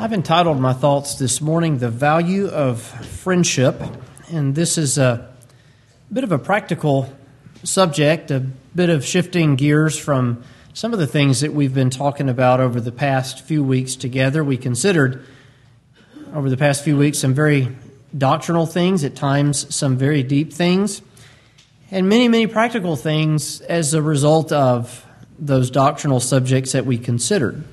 I've entitled my thoughts this morning, The Value of Friendship. And this is a bit of a practical subject, a bit of shifting gears from some of the things that we've been talking about over the past few weeks together. We considered over the past few weeks some very doctrinal things, at times some very deep things, and many, many practical things as a result of those doctrinal subjects that we considered.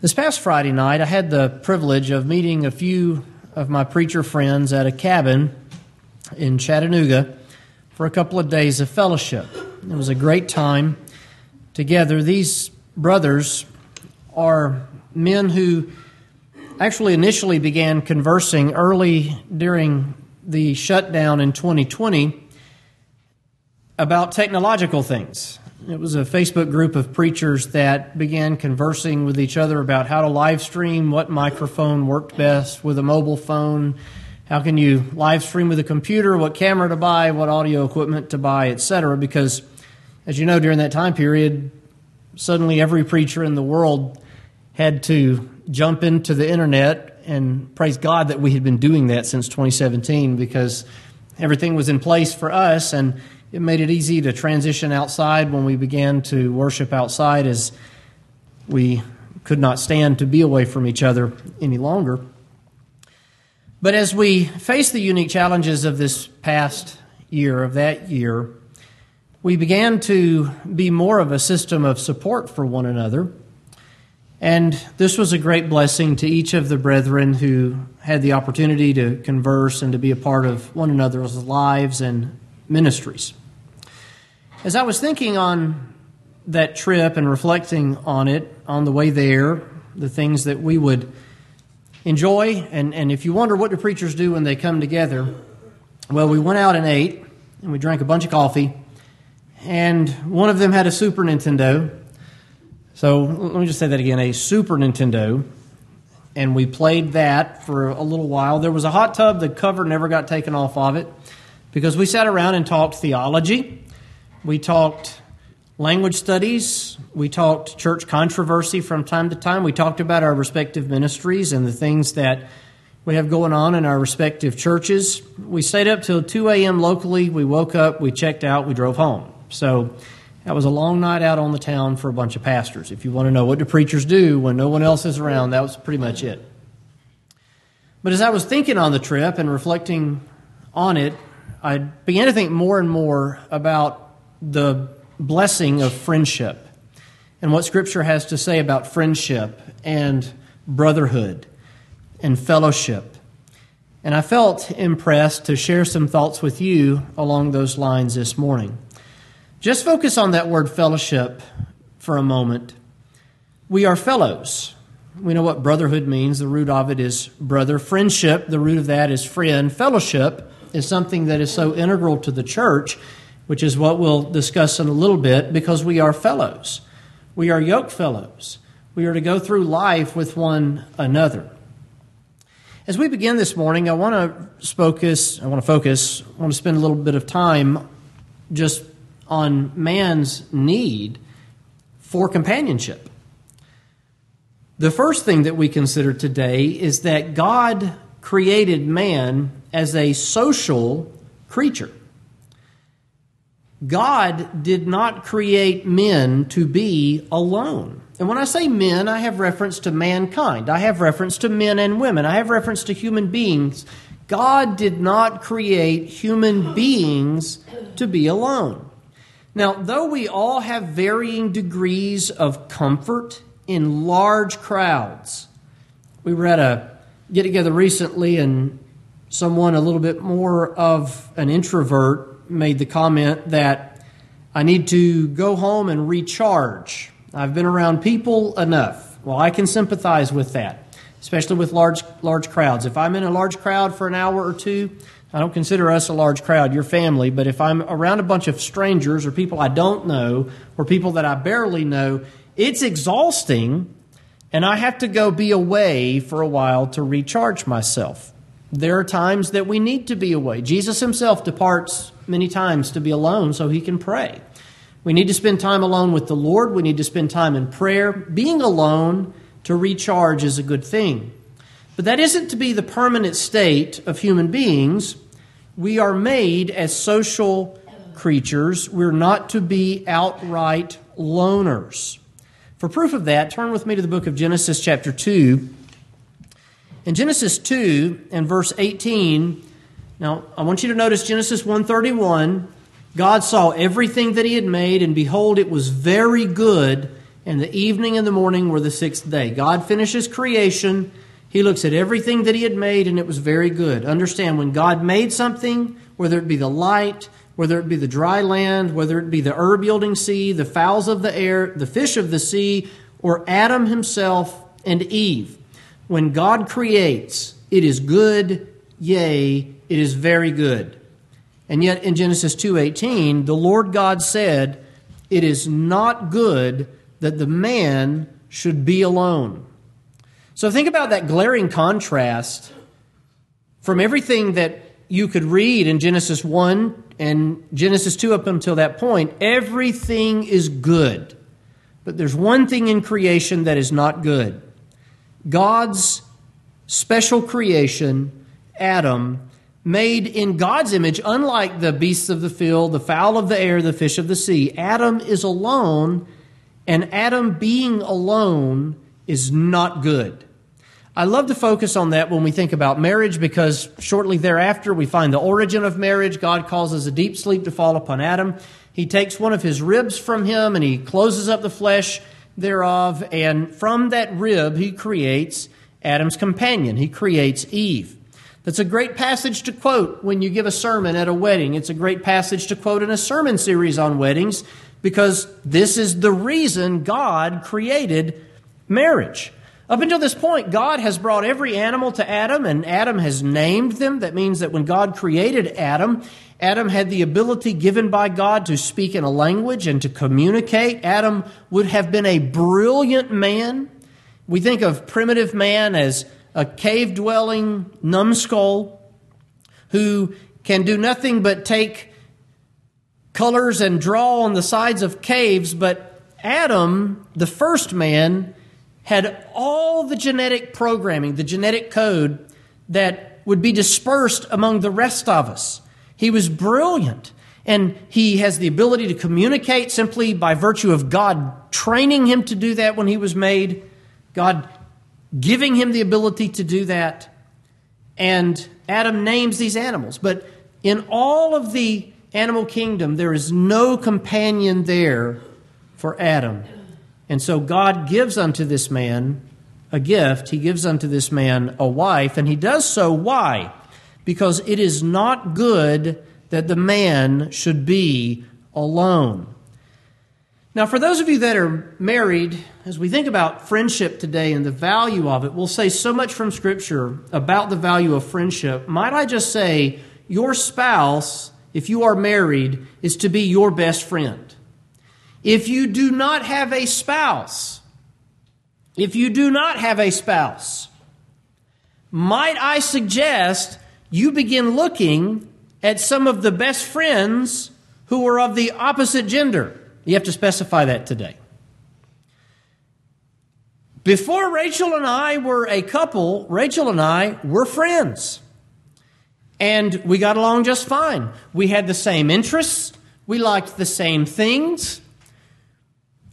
This past Friday night, I had the privilege of meeting a few of my preacher friends at a cabin in Chattanooga for a couple of days of fellowship. It was a great time together. These brothers are men who actually initially began conversing early during the shutdown in 2020 about technological things. It was a Facebook group of preachers that began conversing with each other about how to live stream, what microphone worked best with a mobile phone, how can you live stream with a computer, what camera to buy, what audio equipment to buy, etc. Because, as you know, during that time period, suddenly every preacher in the world had to jump into the internet and praise God that we had been doing that since 2017 because everything was in place for us and it made it easy to transition outside when we began to worship outside as we could not stand to be away from each other any longer. But as we face the unique challenges of this past year, of that year, we began to be more of a system of support for one another. And this was a great blessing to each of the brethren who had the opportunity to converse and to be a part of one another's lives and ministries. As I was thinking on that trip and reflecting on it on the way there, the things that we would enjoy, and, and if you wonder what do preachers do when they come together, well, we went out and ate, and we drank a bunch of coffee, and one of them had a Super Nintendo. So let me just say that again a Super Nintendo. And we played that for a little while. There was a hot tub, the cover never got taken off of it because we sat around and talked theology we talked language studies. We talked church controversy from time to time. We talked about our respective ministries and the things that we have going on in our respective churches. We stayed up till 2 a.m. locally. We woke up, we checked out, we drove home. So that was a long night out on the town for a bunch of pastors. If you want to know what do preachers do when no one else is around, that was pretty much it. But as I was thinking on the trip and reflecting on it, I began to think more and more about the blessing of friendship and what Scripture has to say about friendship and brotherhood and fellowship. And I felt impressed to share some thoughts with you along those lines this morning. Just focus on that word fellowship for a moment. We are fellows. We know what brotherhood means. The root of it is brother. Friendship, the root of that is friend. Fellowship is something that is so integral to the church which is what we'll discuss in a little bit, because we are fellows. We are yoke fellows. We are to go through life with one another. As we begin this morning, I want to focus, I want to focus, I want to spend a little bit of time just on man's need for companionship. The first thing that we consider today is that God created man as a social creature. God did not create men to be alone. And when I say men, I have reference to mankind. I have reference to men and women. I have reference to human beings. God did not create human beings to be alone. Now, though we all have varying degrees of comfort in large crowds, we were at a get together recently, and someone a little bit more of an introvert made the comment that I need to go home and recharge. I've been around people enough. Well, I can sympathize with that, especially with large large crowds. If I'm in a large crowd for an hour or two, I don't consider us a large crowd, your family, but if I'm around a bunch of strangers or people I don't know or people that I barely know, it's exhausting and I have to go be away for a while to recharge myself. There are times that we need to be away. Jesus himself departs many times to be alone so he can pray. We need to spend time alone with the Lord. We need to spend time in prayer. Being alone to recharge is a good thing. But that isn't to be the permanent state of human beings. We are made as social creatures. We're not to be outright loners. For proof of that, turn with me to the book of Genesis, chapter 2. In Genesis 2 and verse 18, now I want you to notice Genesis 1:31, God saw everything that he had made, and behold, it was very good. And the evening and the morning were the sixth day. God finishes creation. He looks at everything that he had made, and it was very good. Understand, when God made something, whether it be the light, whether it be the dry land, whether it be the herb yielding sea, the fowls of the air, the fish of the sea, or Adam himself and Eve. When God creates, it is good, yea, it is very good. And yet in Genesis 2:18, the Lord God said, "It is not good that the man should be alone." So think about that glaring contrast from everything that you could read in Genesis 1 and Genesis 2 up until that point, everything is good. But there's one thing in creation that is not good. God's special creation, Adam, made in God's image, unlike the beasts of the field, the fowl of the air, the fish of the sea, Adam is alone, and Adam being alone is not good. I love to focus on that when we think about marriage because shortly thereafter we find the origin of marriage. God causes a deep sleep to fall upon Adam. He takes one of his ribs from him and he closes up the flesh thereof, and from that rib he creates Adam's companion. He creates Eve. That's a great passage to quote when you give a sermon at a wedding. It's a great passage to quote in a sermon series on weddings because this is the reason God created marriage. Up until this point, God has brought every animal to Adam, and Adam has named them. That means that when God created Adam, Adam had the ability given by God to speak in a language and to communicate. Adam would have been a brilliant man. We think of primitive man as a cave dwelling numbskull who can do nothing but take colors and draw on the sides of caves, but Adam, the first man, had all the genetic programming, the genetic code that would be dispersed among the rest of us. He was brilliant. And he has the ability to communicate simply by virtue of God training him to do that when he was made, God giving him the ability to do that. And Adam names these animals. But in all of the animal kingdom, there is no companion there for Adam. And so God gives unto this man a gift. He gives unto this man a wife, and he does so. Why? Because it is not good that the man should be alone. Now, for those of you that are married, as we think about friendship today and the value of it, we'll say so much from Scripture about the value of friendship. Might I just say, your spouse, if you are married, is to be your best friend. If you do not have a spouse, if you do not have a spouse, might I suggest you begin looking at some of the best friends who are of the opposite gender? You have to specify that today. Before Rachel and I were a couple, Rachel and I were friends. And we got along just fine. We had the same interests, we liked the same things.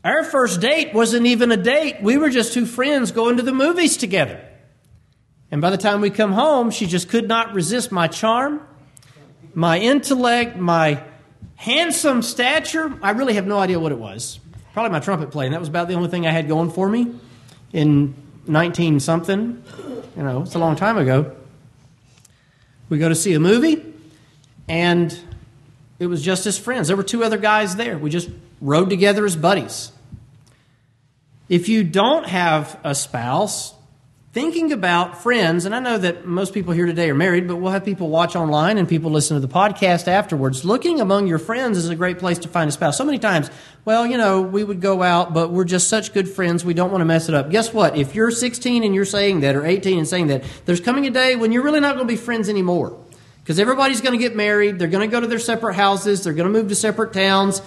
Our first date wasn't even a date. We were just two friends going to the movies together. And by the time we come home, she just could not resist my charm, my intellect, my handsome stature. I really have no idea what it was. Probably my trumpet playing. That was about the only thing I had going for me in 19 something. You know, it's a long time ago. We go to see a movie, and it was just as friends. There were two other guys there. We just rode together as buddies. If you don't have a spouse, thinking about friends, and I know that most people here today are married, but we'll have people watch online and people listen to the podcast afterwards. Looking among your friends is a great place to find a spouse. So many times, well, you know, we would go out, but we're just such good friends, we don't want to mess it up. Guess what? If you're 16 and you're saying that, or 18 and saying that, there's coming a day when you're really not going to be friends anymore. Because everybody's going to get married, they're going to go to their separate houses, they're going to move to separate towns.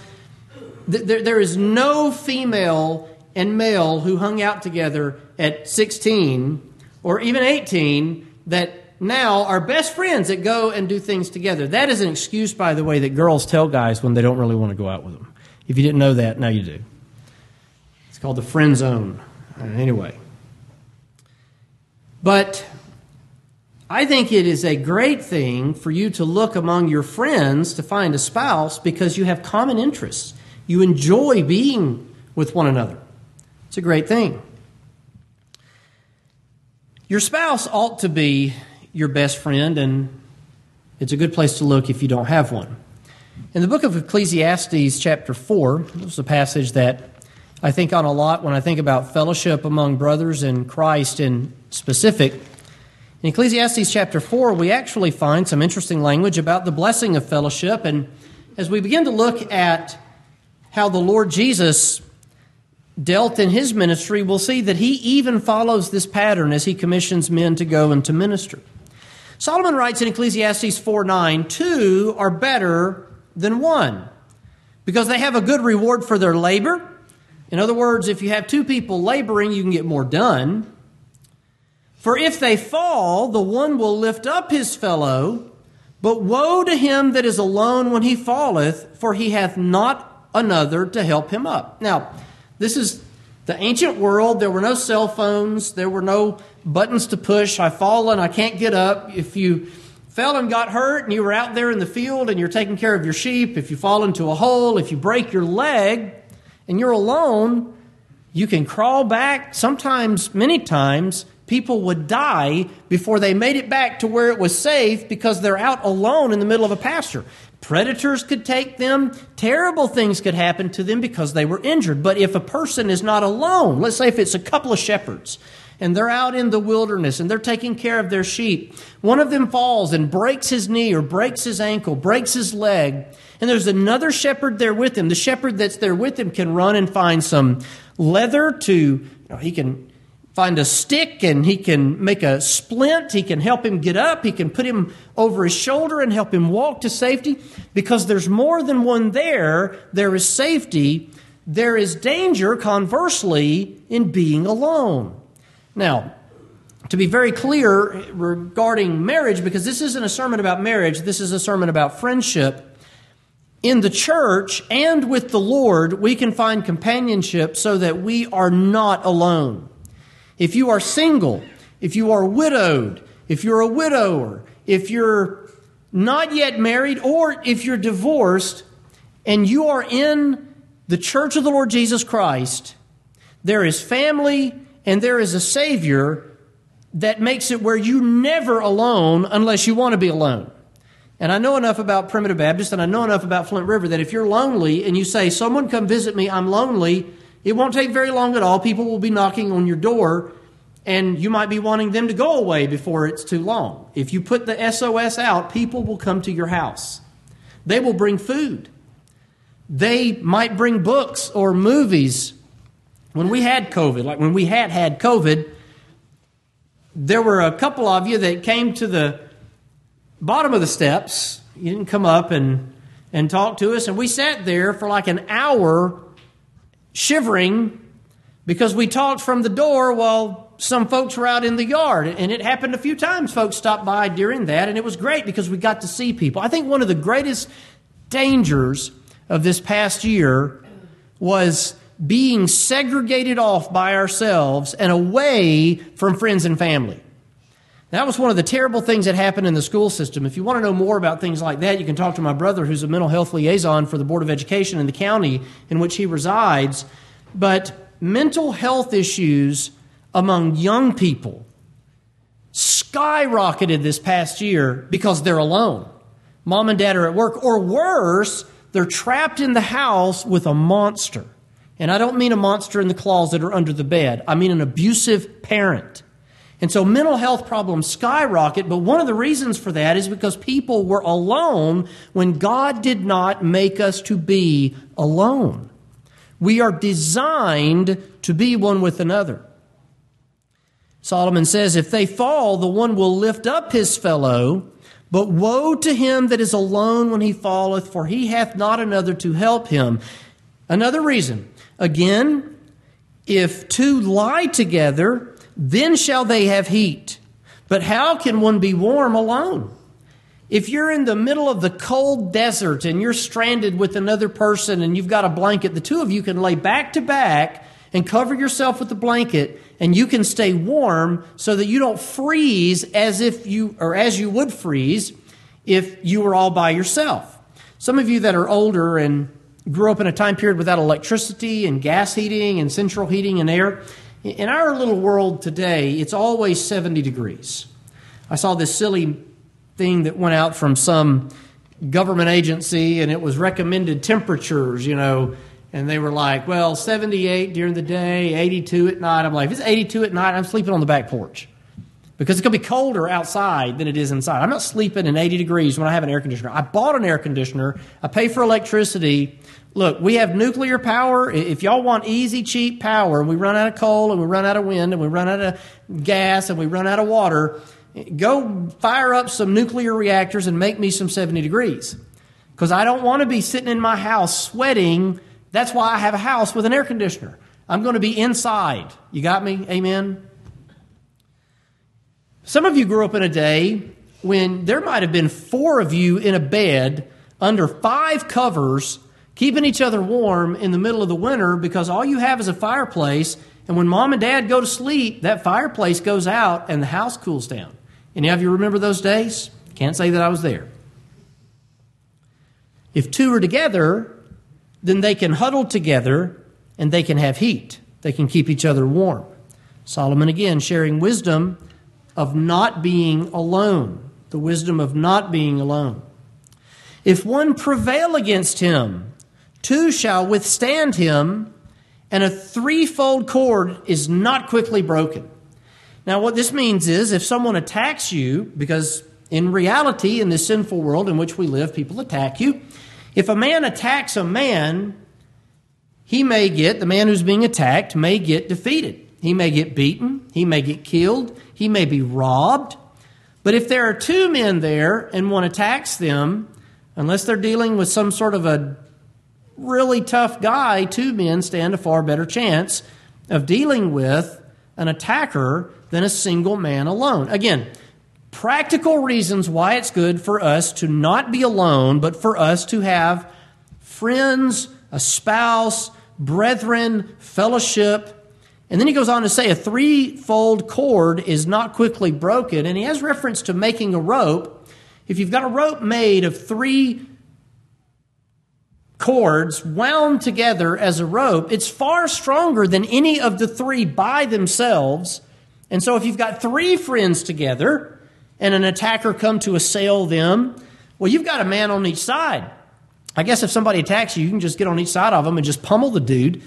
There, is no female and male who hung out together at 16 or even 18 that now are best friends that go and do things together. That is an excuse, by the way, that girls tell guys when they don't really want to go out with them. If you didn't know that, now you do. It's called the friend zone. Uh, anyway. But I think it is a great thing for you to look among your friends to find a spouse because you have common interests. You enjoy being with one another. It's a great thing. Your spouse ought to be your best friend, and it's a good place to look if you don't have one. In the book of Ecclesiastes, chapter 4, this is a passage that I think on a lot when I think about fellowship among brothers in Christ in specific. In Ecclesiastes chapter 4, we actually find some interesting language about the blessing of fellowship. And as we begin to look at how the Lord Jesus dealt in his ministry, we'll see that he even follows this pattern as he commissions men to go and to minister. Solomon writes in Ecclesiastes 4 9, two are better than one because they have a good reward for their labor. In other words, if you have two people laboring, you can get more done. For if they fall, the one will lift up his fellow, but woe to him that is alone when he falleth, for he hath not another to help him up. Now, this is the ancient world. There were no cell phones, there were no buttons to push. I've fallen, I can't get up. If you fell and got hurt and you were out there in the field and you're taking care of your sheep, if you fall into a hole, if you break your leg and you're alone, you can crawl back. Sometimes, many times, people would die before they made it back to where it was safe because they're out alone in the middle of a pasture. Predators could take them, terrible things could happen to them because they were injured. But if a person is not alone, let's say if it's a couple of shepherds, and they're out in the wilderness and they're taking care of their sheep. One of them falls and breaks his knee or breaks his ankle, breaks his leg, and there's another shepherd there with him. The shepherd that's there with him can run and find some leather to, you know, he can find a stick and he can make a splint. He can help him get up. He can put him over his shoulder and help him walk to safety. Because there's more than one there, there is safety. There is danger, conversely, in being alone. Now, to be very clear regarding marriage, because this isn't a sermon about marriage, this is a sermon about friendship. In the church and with the Lord, we can find companionship so that we are not alone. If you are single, if you are widowed, if you're a widower, if you're not yet married, or if you're divorced and you are in the church of the Lord Jesus Christ, there is family and there is a Savior that makes it where you never alone unless you want to be alone. And I know enough about Primitive Baptist and I know enough about Flint River that if you're lonely and you say, Someone come visit me, I'm lonely, it won't take very long at all. People will be knocking on your door, and you might be wanting them to go away before it's too long. If you put the SOS out, people will come to your house. They will bring food. They might bring books or movies. When we had COVID, like when we had had COVID, there were a couple of you that came to the bottom of the steps. You didn't come up and, and talk to us, and we sat there for like an hour shivering because we talked from the door while some folks were out in the yard. And it happened a few times. Folks stopped by during that, and it was great because we got to see people. I think one of the greatest dangers of this past year was being segregated off by ourselves and away from friends and family. That was one of the terrible things that happened in the school system. If you want to know more about things like that, you can talk to my brother, who's a mental health liaison for the Board of Education in the county in which he resides. But mental health issues among young people skyrocketed this past year because they're alone. Mom and dad are at work, or worse, they're trapped in the house with a monster. And I don't mean a monster in the closet or under the bed, I mean an abusive parent. And so mental health problems skyrocket, but one of the reasons for that is because people were alone when God did not make us to be alone. We are designed to be one with another. Solomon says, If they fall, the one will lift up his fellow, but woe to him that is alone when he falleth, for he hath not another to help him. Another reason, again, if two lie together, then shall they have heat. But how can one be warm alone? If you're in the middle of the cold desert and you're stranded with another person and you've got a blanket, the two of you can lay back to back and cover yourself with the blanket and you can stay warm so that you don't freeze as if you or as you would freeze if you were all by yourself. Some of you that are older and grew up in a time period without electricity and gas heating and central heating and air, in our little world today, it's always 70 degrees. I saw this silly thing that went out from some government agency and it was recommended temperatures, you know, and they were like, well, 78 during the day, 82 at night. I'm like, if it's 82 at night, I'm sleeping on the back porch because it's going to be colder outside than it is inside. I'm not sleeping in 80 degrees when I have an air conditioner. I bought an air conditioner, I pay for electricity. Look, we have nuclear power. If y'all want easy, cheap power, we run out of coal and we run out of wind and we run out of gas and we run out of water. Go fire up some nuclear reactors and make me some 70 degrees. Because I don't want to be sitting in my house sweating. That's why I have a house with an air conditioner. I'm going to be inside. You got me? Amen? Some of you grew up in a day when there might have been four of you in a bed under five covers, keeping each other warm in the middle of the winter because all you have is a fireplace. And when mom and dad go to sleep, that fireplace goes out and the house cools down. Any of you remember those days? Can't say that I was there. If two are together, then they can huddle together and they can have heat. They can keep each other warm. Solomon again sharing wisdom of not being alone, the wisdom of not being alone. If one prevail against him, two shall withstand him, and a threefold cord is not quickly broken. Now, what this means is if someone attacks you, because in reality, in this sinful world in which we live, people attack you. If a man attacks a man, he may get, the man who's being attacked may get defeated. He may get beaten. He may get killed. He may be robbed. But if there are two men there and one attacks them, unless they're dealing with some sort of a really tough guy, two men stand a far better chance of dealing with an attacker than a single man alone. Again, practical reasons why it's good for us to not be alone, but for us to have friends, a spouse, brethren, fellowship. And then he goes on to say a threefold cord is not quickly broken. And he has reference to making a rope. If you've got a rope made of three cords wound together as a rope, it's far stronger than any of the three by themselves. And so if you've got three friends together and an attacker come to assail them, well, you've got a man on each side. I guess if somebody attacks you, you can just get on each side of them and just pummel the dude,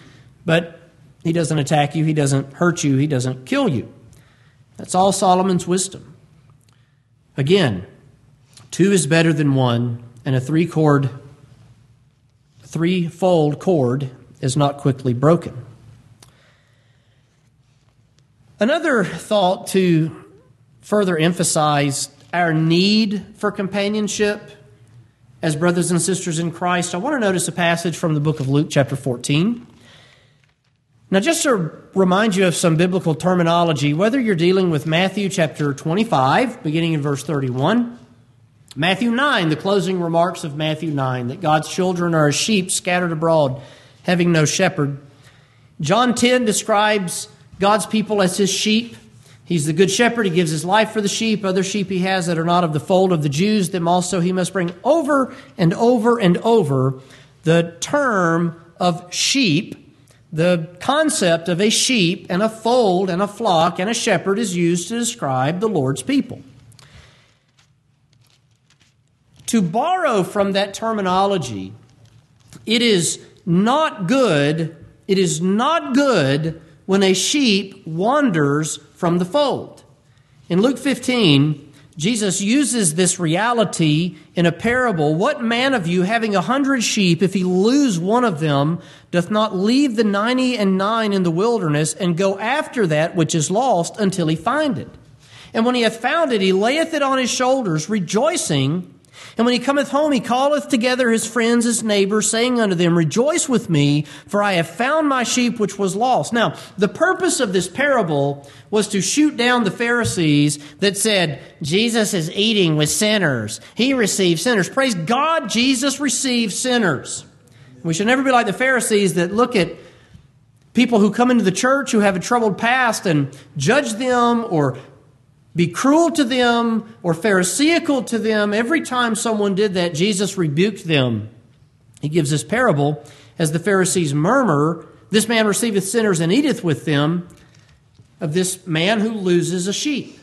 but he doesn't attack you, he doesn't hurt you, he doesn't kill you. That's all Solomon's wisdom. Again, two is better than one, and a three cord, threefold cord is not quickly broken. Another thought to further emphasize our need for companionship as brothers and sisters in Christ, I want to notice a passage from the book of Luke, chapter 14. Now, just to remind you of some biblical terminology, whether you're dealing with Matthew chapter 25, beginning in verse 31, Matthew 9, the closing remarks of Matthew 9, that God's children are as sheep scattered abroad, having no shepherd. John 10 describes God's people as his sheep. He's the good shepherd. He gives his life for the sheep. Other sheep he has that are not of the fold of the Jews, them also he must bring over and over and over. The term of sheep, the concept of a sheep and a fold and a flock and a shepherd is used to describe the Lord's people. To borrow from that terminology, it is not good, it is not good when a sheep wanders from the fold. In Luke 15, Jesus uses this reality in a parable. What man of you, having a hundred sheep, if he lose one of them, doth not leave the ninety and nine in the wilderness and go after that which is lost until he find it? And when he hath found it, he layeth it on his shoulders, rejoicing. And when he cometh home, he calleth together his friends, his neighbors, saying unto them, Rejoice with me, for I have found my sheep which was lost. Now, the purpose of this parable was to shoot down the Pharisees that said, Jesus is eating with sinners. He receives sinners. Praise God, Jesus receives sinners. We should never be like the Pharisees that look at people who come into the church who have a troubled past and judge them or be cruel to them or Pharisaical to them. Every time someone did that, Jesus rebuked them. He gives this parable as the Pharisees murmur, This man receiveth sinners and eateth with them, of this man who loses a sheep.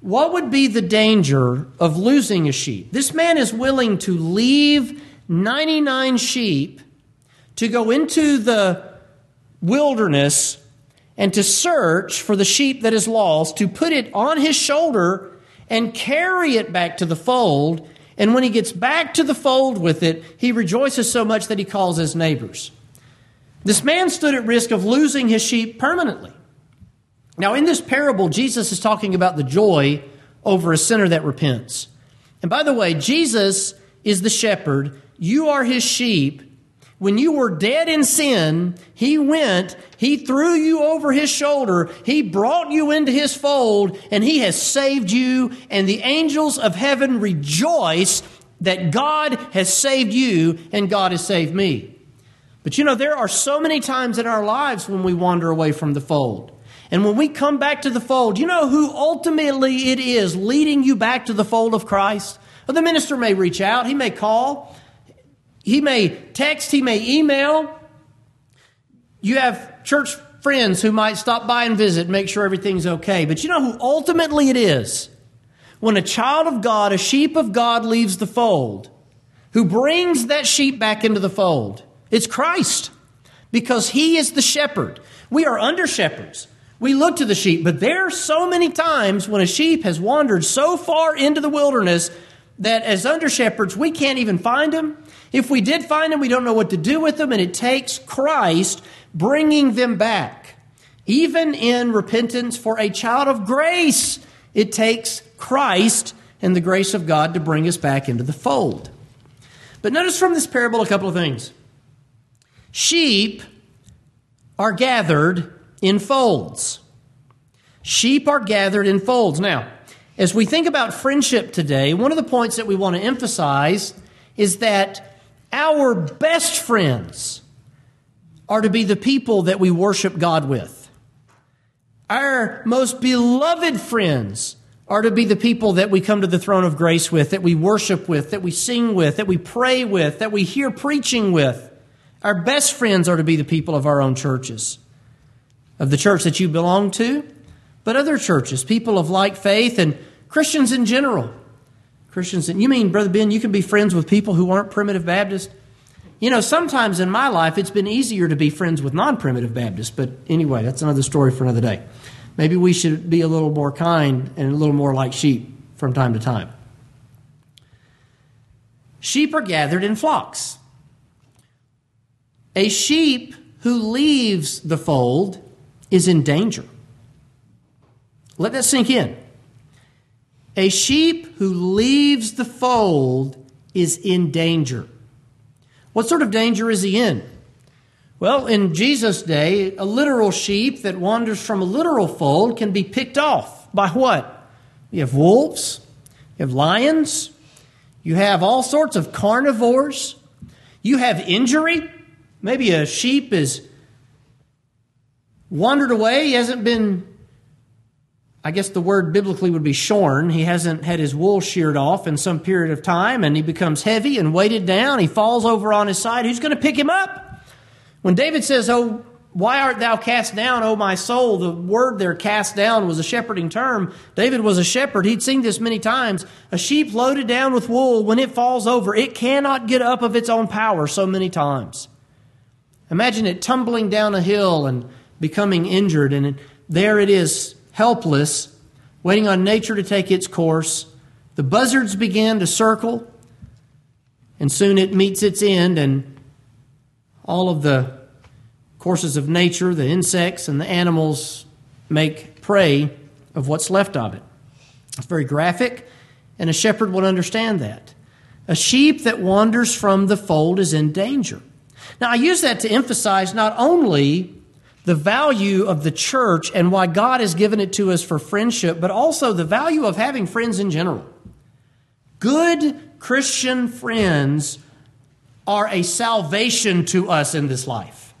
What would be the danger of losing a sheep? This man is willing to leave 99 sheep to go into the wilderness and to search for the sheep that is lost, to put it on his shoulder and carry it back to the fold. And when he gets back to the fold with it, he rejoices so much that he calls his neighbors. This man stood at risk of losing his sheep permanently. Now, in this parable, Jesus is talking about the joy over a sinner that repents. And by the way, Jesus is the shepherd. You are his sheep. When you were dead in sin, He went, He threw you over His shoulder, He brought you into His fold, and He has saved you. And the angels of heaven rejoice that God has saved you and God has saved me. But you know, there are so many times in our lives when we wander away from the fold. And when we come back to the fold, you know who ultimately it is leading you back to the fold of Christ? Well, the minister may reach out, he may call, he may text, he may email. You have church friends who might stop by and visit, make sure everything's okay. But you know who ultimately it is? When a child of God, a sheep of God leaves the fold, who brings that sheep back into the fold? It's Christ. Because he is the shepherd. We are under shepherds. We look to the sheep, but there are so many times when a sheep has wandered so far into the wilderness that as under shepherds, we can't even find them. If we did find them, we don't know what to do with them, and it takes Christ bringing them back. Even in repentance for a child of grace, it takes Christ and the grace of God to bring us back into the fold. But notice from this parable a couple of things. Sheep are gathered in folds. Sheep are gathered in folds. Now, as we think about friendship today, one of the points that we want to emphasize is that our best friends are to be the people that we worship God with. Our most beloved friends are to be the people that we come to the throne of grace with, that we worship with, that we sing with, that we pray with, that we hear preaching with. Our best friends are to be the people of our own churches, of the church that you belong to, but other churches, people of like faith, and Christians in general. Christians. And you mean, Brother Ben, you can be friends with people who aren't primitive Baptist? You know, sometimes in my life it's been easier to be friends with non primitive Baptists, but anyway, that's another story for another day. Maybe we should be a little more kind and a little more like sheep from time to time. Sheep are gathered in flocks. A sheep who leaves the fold is in danger. Let that sink in. A sheep who leaves the fold is in danger. What sort of danger is he in? Well, in Jesus' day, a literal sheep that wanders from a literal fold can be picked off by what? You have wolves, you have lions, you have all sorts of carnivores, you have injury. Maybe a sheep is wandered away, he hasn't been I guess the word biblically would be shorn. He hasn't had his wool sheared off in some period of time, and he becomes heavy and weighted down. He falls over on his side. Who's going to pick him up? When David says, Oh, why art thou cast down, O my soul? The word there, cast down, was a shepherding term. David was a shepherd. He'd seen this many times. A sheep loaded down with wool, when it falls over, it cannot get up of its own power so many times. Imagine it tumbling down a hill and becoming injured, and there it is helpless, waiting on nature to take its course. The buzzards began to circle, and soon it meets its end, and all of the courses of nature, the insects and the animals, make prey of what's left of it. It's very graphic, and a shepherd would understand that. A sheep that wanders from the fold is in danger. Now, I use that to emphasize not only the value of the church and why God has given it to us for friendship, but also the value of having friends in general. Good Christian friends are a salvation to us in this life.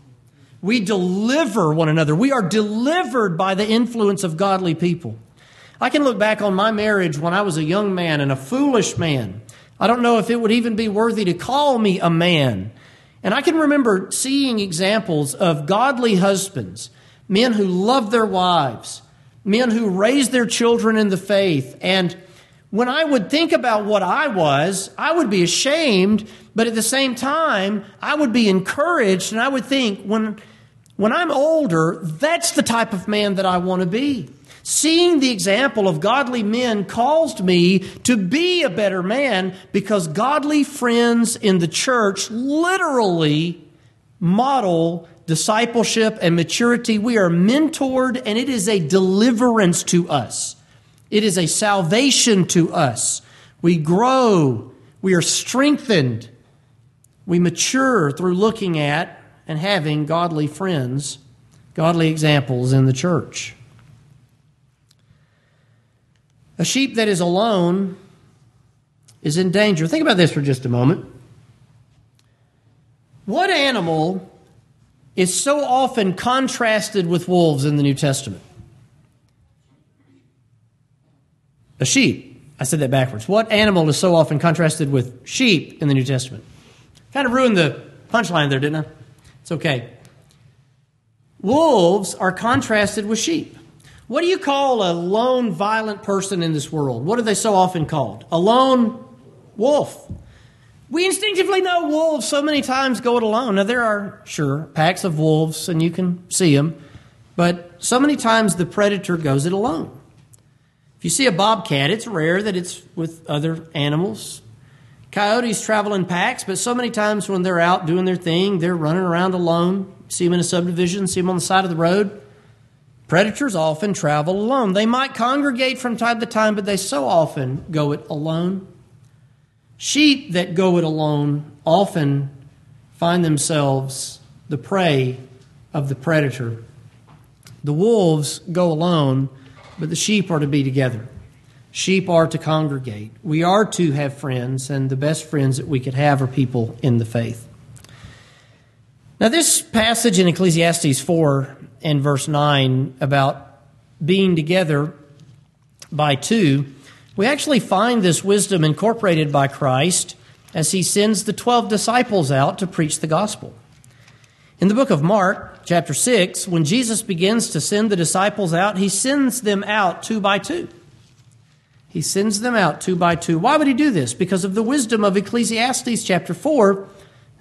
We deliver one another. We are delivered by the influence of godly people. I can look back on my marriage when I was a young man and a foolish man. I don't know if it would even be worthy to call me a man. And I can remember seeing examples of godly husbands, men who loved their wives, men who raised their children in the faith. And when I would think about what I was, I would be ashamed, but at the same time, I would be encouraged and I would think, when, when I'm older, that's the type of man that I want to be. Seeing the example of godly men caused me to be a better man because godly friends in the church literally model discipleship and maturity. We are mentored, and it is a deliverance to us. It is a salvation to us. We grow, we are strengthened, we mature through looking at and having godly friends, godly examples in the church. A sheep that is alone is in danger. Think about this for just a moment. What animal is so often contrasted with wolves in the New Testament? A sheep. I said that backwards. What animal is so often contrasted with sheep in the New Testament? Kind of ruined the punchline there, didn't I? It's okay. Wolves are contrasted with sheep. What do you call a lone violent person in this world? What are they so often called? A lone wolf. We instinctively know wolves so many times go it alone. Now, there are, sure, packs of wolves, and you can see them, but so many times the predator goes it alone. If you see a bobcat, it's rare that it's with other animals. Coyotes travel in packs, but so many times when they're out doing their thing, they're running around alone. See them in a subdivision, see them on the side of the road. Predators often travel alone. They might congregate from time to time, but they so often go it alone. Sheep that go it alone often find themselves the prey of the predator. The wolves go alone, but the sheep are to be together. Sheep are to congregate. We are to have friends, and the best friends that we could have are people in the faith. Now, this passage in Ecclesiastes 4 and verse 9 about being together by two, we actually find this wisdom incorporated by Christ as he sends the 12 disciples out to preach the gospel. In the book of Mark, chapter 6, when Jesus begins to send the disciples out, he sends them out two by two. He sends them out two by two. Why would he do this? Because of the wisdom of Ecclesiastes chapter 4.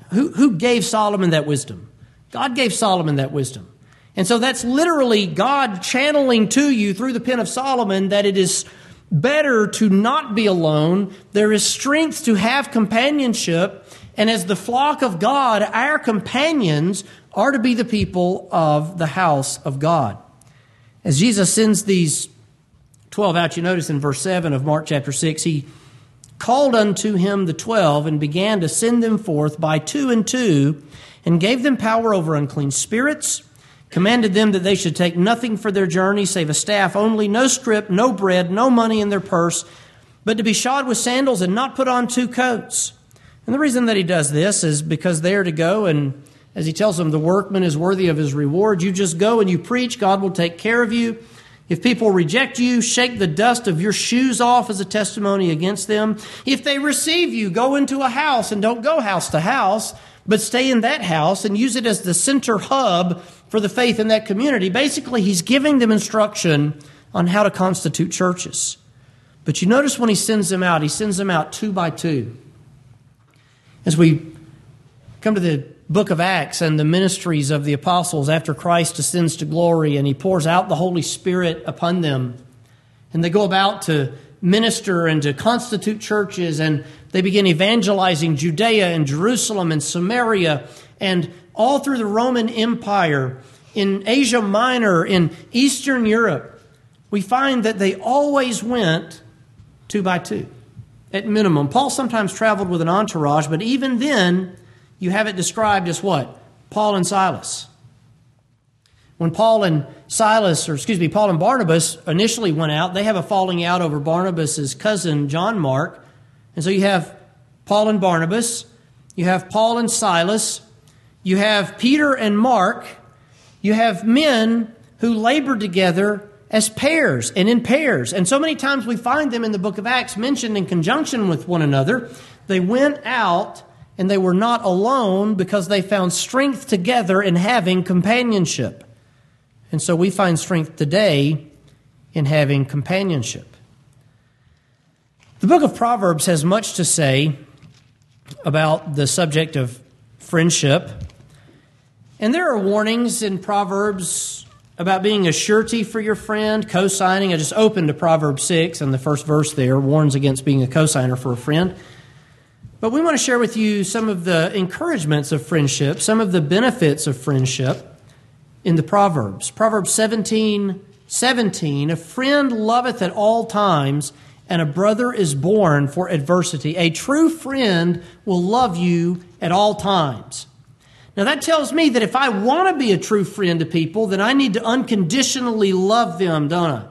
Who, who gave Solomon that wisdom? God gave Solomon that wisdom. And so that's literally God channeling to you through the pen of Solomon that it is better to not be alone. There is strength to have companionship. And as the flock of God, our companions are to be the people of the house of God. As Jesus sends these 12 out, you notice in verse 7 of Mark chapter 6, he called unto him the 12 and began to send them forth by two and two and gave them power over unclean spirits commanded them that they should take nothing for their journey save a staff only, no scrip, no bread, no money in their purse, but to be shod with sandals and not put on two coats. And the reason that he does this is because they are to go and as he tells them, the workman is worthy of his reward. You just go and you preach, God will take care of you. If people reject you, shake the dust of your shoes off as a testimony against them. If they receive you, go into a house and don't go house to house, but stay in that house and use it as the center hub for the faith in that community. Basically, he's giving them instruction on how to constitute churches. But you notice when he sends them out, he sends them out two by two. As we come to the book of Acts and the ministries of the apostles after Christ ascends to glory and he pours out the Holy Spirit upon them, and they go about to minister and to constitute churches, and they begin evangelizing Judea and Jerusalem and Samaria and all through the Roman Empire, in Asia Minor, in Eastern Europe, we find that they always went two by two. at minimum. Paul sometimes traveled with an entourage, but even then, you have it described as what? Paul and Silas. When Paul and Silas, or excuse me, Paul and Barnabas initially went out, they have a falling out over Barnabas' cousin, John Mark. And so you have Paul and Barnabas, you have Paul and Silas, you have Peter and Mark, you have men who labored together as pairs and in pairs. And so many times we find them in the book of Acts mentioned in conjunction with one another. They went out and they were not alone because they found strength together in having companionship. And so we find strength today in having companionship. The book of Proverbs has much to say about the subject of friendship. And there are warnings in Proverbs about being a surety for your friend, co signing. I just opened to Proverbs 6, and the first verse there warns against being a co signer for a friend. But we want to share with you some of the encouragements of friendship, some of the benefits of friendship in the Proverbs. Proverbs 17 17, a friend loveth at all times, and a brother is born for adversity. A true friend will love you at all times. Now, that tells me that if I want to be a true friend to people, then I need to unconditionally love them, don't I?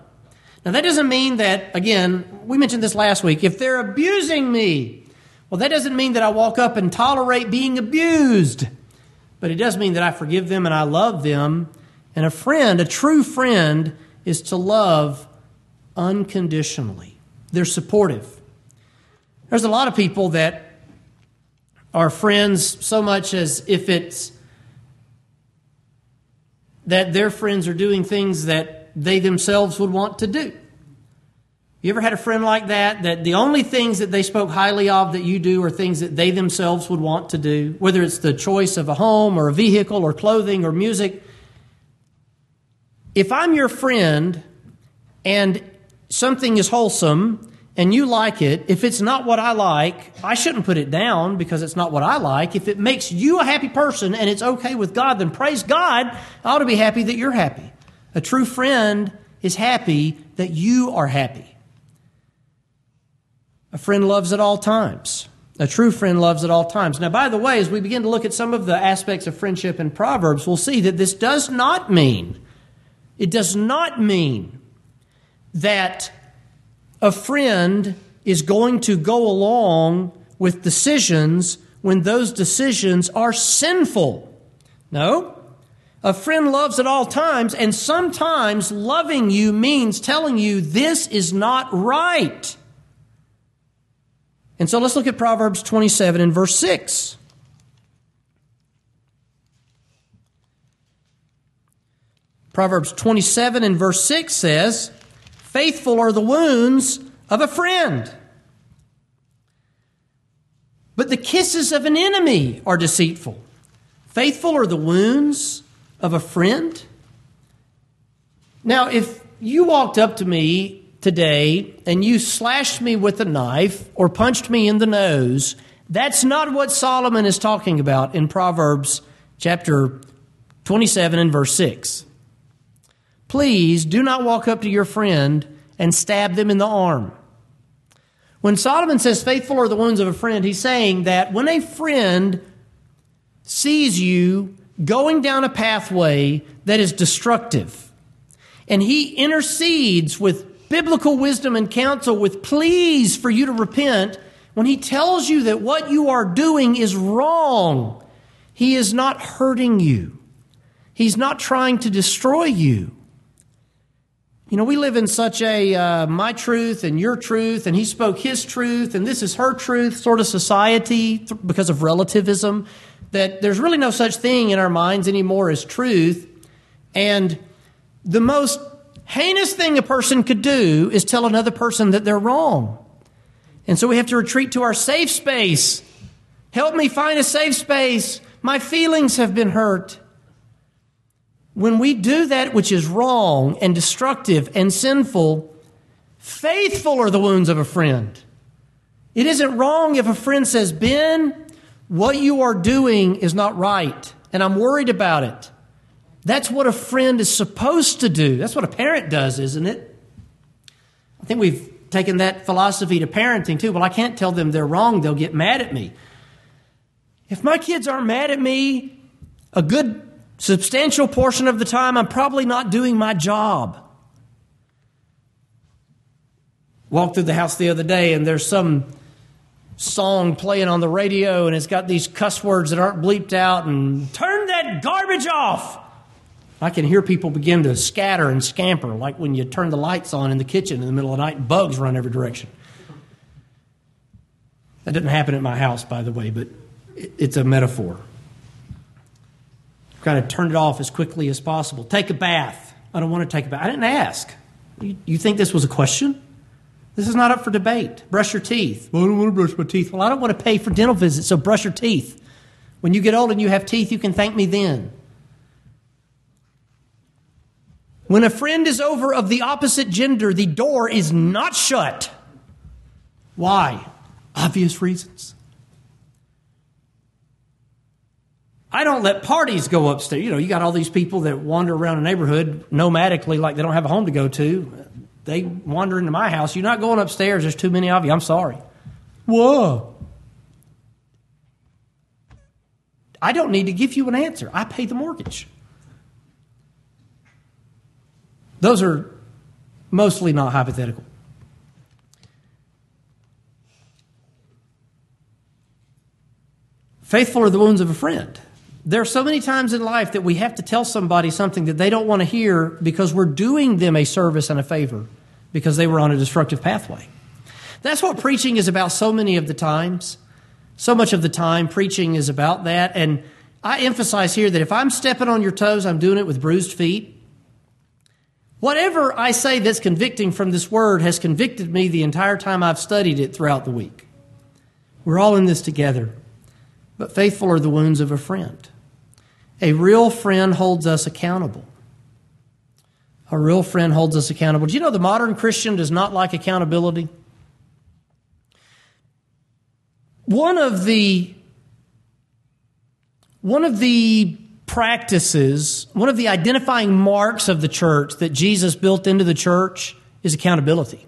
Now, that doesn't mean that, again, we mentioned this last week, if they're abusing me, well, that doesn't mean that I walk up and tolerate being abused. But it does mean that I forgive them and I love them. And a friend, a true friend, is to love unconditionally. They're supportive. There's a lot of people that are friends so much as if it's that their friends are doing things that they themselves would want to do. You ever had a friend like that? That the only things that they spoke highly of that you do are things that they themselves would want to do, whether it's the choice of a home or a vehicle or clothing or music. If I'm your friend and something is wholesome and you like it, if it's not what I like, I shouldn't put it down because it's not what I like. If it makes you a happy person and it's okay with God, then praise God. I ought to be happy that you're happy. A true friend is happy that you are happy. A friend loves at all times. A true friend loves at all times. Now, by the way, as we begin to look at some of the aspects of friendship in Proverbs, we'll see that this does not mean, it does not mean that a friend is going to go along with decisions when those decisions are sinful. No. A friend loves at all times, and sometimes loving you means telling you this is not right. And so let's look at Proverbs 27 and verse 6. Proverbs 27 and verse 6 says, Faithful are the wounds of a friend. But the kisses of an enemy are deceitful. Faithful are the wounds of a friend. Now, if you walked up to me today and you slashed me with a knife or punched me in the nose, that's not what Solomon is talking about in Proverbs chapter 27 and verse 6. Please do not walk up to your friend and stab them in the arm. When Solomon says, Faithful are the wounds of a friend, he's saying that when a friend sees you going down a pathway that is destructive, and he intercedes with biblical wisdom and counsel, with pleas for you to repent, when he tells you that what you are doing is wrong, he is not hurting you. He's not trying to destroy you. You know, we live in such a uh, my truth and your truth, and he spoke his truth, and this is her truth sort of society because of relativism, that there's really no such thing in our minds anymore as truth. And the most heinous thing a person could do is tell another person that they're wrong. And so we have to retreat to our safe space. Help me find a safe space. My feelings have been hurt when we do that which is wrong and destructive and sinful, faithful are the wounds of a friend. It isn't wrong if a friend says, Ben, what you are doing is not right, and I'm worried about it. That's what a friend is supposed to do. That's what a parent does, isn't it? I think we've taken that philosophy to parenting too. Well, I can't tell them they're wrong, they'll get mad at me. If my kids aren't mad at me, a good substantial portion of the time, I'm probably not doing my job. Walked through the house the other day and there's some song playing on the radio and it's got these cuss words that aren't bleeped out and turn that garbage off. I can hear people begin to scatter and scamper like when you turn the lights on in the kitchen in the middle of the night and bugs run every direction. That didn't happen at my house, by the way, but it's a metaphor. Kind of turn it off as quickly as possible. Take a bath. I don't want to take a bath. I didn't ask. You think this was a question? This is not up for debate. Brush your teeth. Well, I don't want to brush my teeth. Well, I don't want to pay for dental visits, so brush your teeth. When you get old and you have teeth, you can thank me then. When a friend is over of the opposite gender, the door is not shut. Why? Obvious reasons. I don't let parties go upstairs. You know, you got all these people that wander around a neighborhood nomadically like they don't have a home to go to. They wander into my house. You're not going upstairs. There's too many of you. I'm sorry. Whoa. I don't need to give you an answer. I pay the mortgage. Those are mostly not hypothetical. Faithful are the wounds of a friend. There are so many times in life that we have to tell somebody something that they don't want to hear because we're doing them a service and a favor because they were on a destructive pathway. That's what preaching is about so many of the times. So much of the time, preaching is about that. And I emphasize here that if I'm stepping on your toes, I'm doing it with bruised feet. Whatever I say that's convicting from this word has convicted me the entire time I've studied it throughout the week. We're all in this together. But faithful are the wounds of a friend. A real friend holds us accountable. A real friend holds us accountable. Do you know the modern Christian does not like accountability? One of the one of the practices, one of the identifying marks of the church that Jesus built into the church is accountability.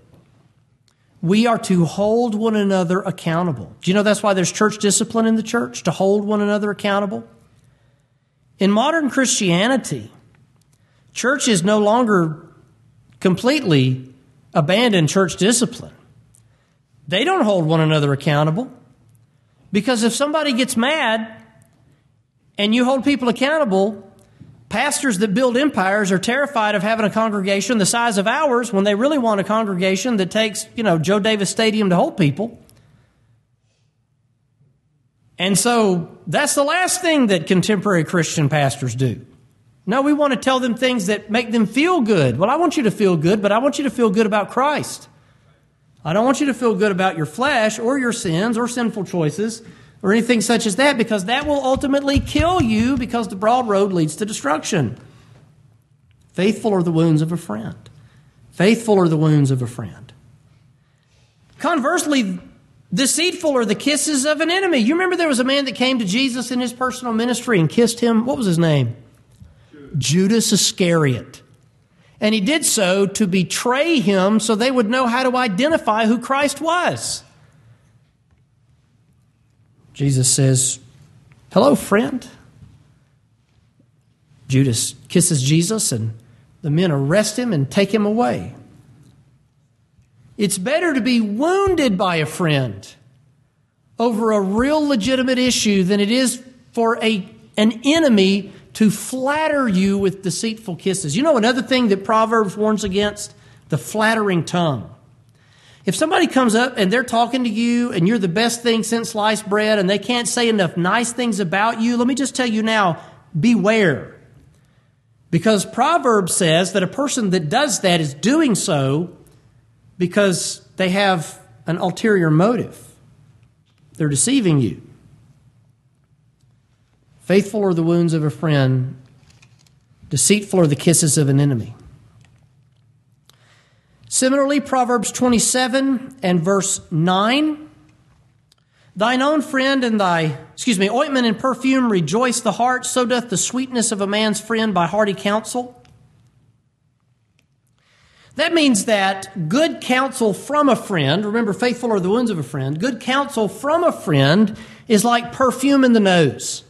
We are to hold one another accountable. Do you know that's why there's church discipline in the church? To hold one another accountable? In modern Christianity, Churches no longer completely abandoned church discipline. They don't hold one another accountable. Because if somebody gets mad and you hold people accountable, pastors that build empires are terrified of having a congregation the size of ours when they really want a congregation that takes, you know, Joe Davis Stadium to hold people. And so that's the last thing that contemporary Christian pastors do. No, we want to tell them things that make them feel good. Well, I want you to feel good, but I want you to feel good about Christ. I don't want you to feel good about your flesh or your sins or sinful choices or anything such as that because that will ultimately kill you because the broad road leads to destruction. Faithful are the wounds of a friend. Faithful are the wounds of a friend. Conversely, deceitful are the kisses of an enemy. You remember there was a man that came to Jesus in his personal ministry and kissed him. What was his name? Judas Iscariot. And he did so to betray him so they would know how to identify who Christ was. Jesus says, Hello, friend. Judas kisses Jesus, and the men arrest him and take him away. It's better to be wounded by a friend over a real legitimate issue than it is for a, an enemy to flatter you with deceitful kisses. You know another thing that Proverbs warns against? The flattering tongue. If somebody comes up and they're talking to you and you're the best thing since sliced bread and they can't say enough nice things about you, let me just tell you now beware. Because Proverbs says that a person that does that is doing so because they have an ulterior motive. They're deceiving you. Faithful are the wounds of a friend, deceitful are the kisses of an enemy. Similarly, Proverbs 27 and verse 9 Thine own friend and thy, excuse me, ointment and perfume rejoice the heart, so doth the sweetness of a man's friend by hearty counsel. That means that good counsel from a friend, remember, faithful are the wounds of a friend, good counsel from a friend is like perfume in the nose.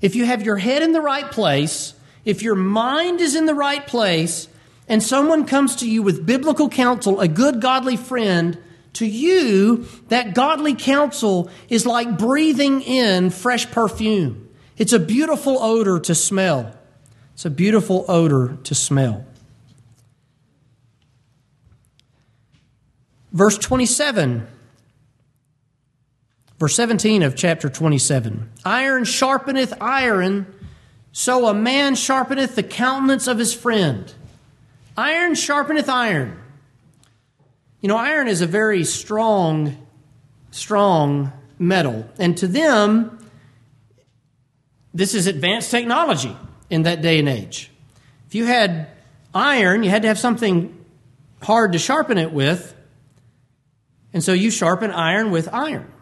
If you have your head in the right place, if your mind is in the right place, and someone comes to you with biblical counsel, a good godly friend, to you, that godly counsel is like breathing in fresh perfume. It's a beautiful odor to smell. It's a beautiful odor to smell. Verse 27, verse 17 of chapter 27 Iron sharpeneth iron, so a man sharpeneth the countenance of his friend. Iron sharpeneth iron. You know, iron is a very strong, strong metal. And to them, this is advanced technology in that day and age. If you had iron, you had to have something hard to sharpen it with. And so you sharpen iron with iron.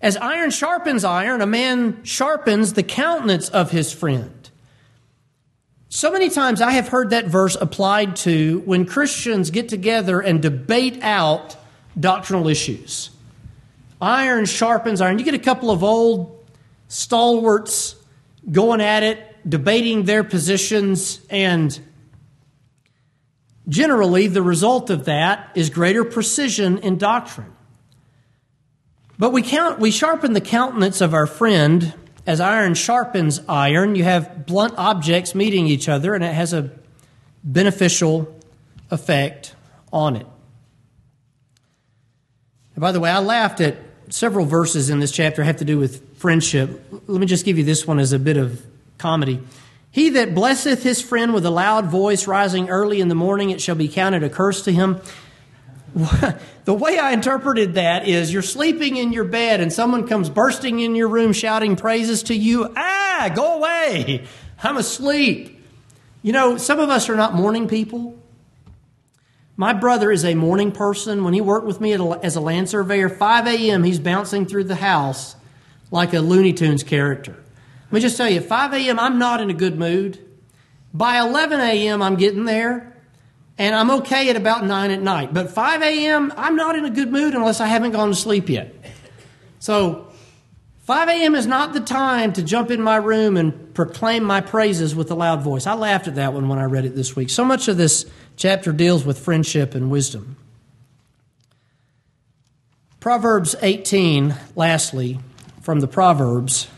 As iron sharpens iron, a man sharpens the countenance of his friend. So many times I have heard that verse applied to when Christians get together and debate out doctrinal issues. Iron sharpens iron. You get a couple of old stalwarts going at it, debating their positions, and generally the result of that is greater precision in doctrine. But we, count, we sharpen the countenance of our friend as iron sharpens iron. You have blunt objects meeting each other, and it has a beneficial effect on it. And by the way, I laughed at several verses in this chapter have to do with friendship. Let me just give you this one as a bit of comedy. He that blesseth his friend with a loud voice rising early in the morning, it shall be counted a curse to him. the way I interpreted that is you're sleeping in your bed and someone comes bursting in your room shouting praises to you. Ah, go away. I'm asleep. You know, some of us are not morning people. My brother is a morning person. When he worked with me as a land surveyor, 5 a.m., he's bouncing through the house like a Looney Tunes character. Let me just tell you, 5 a.m., I'm not in a good mood. By 11 a.m., I'm getting there, and I'm okay at about 9 at night. But 5 a.m., I'm not in a good mood unless I haven't gone to sleep yet. So, 5 a.m. is not the time to jump in my room and proclaim my praises with a loud voice. I laughed at that one when I read it this week. So much of this chapter deals with friendship and wisdom. Proverbs 18, lastly, from the Proverbs.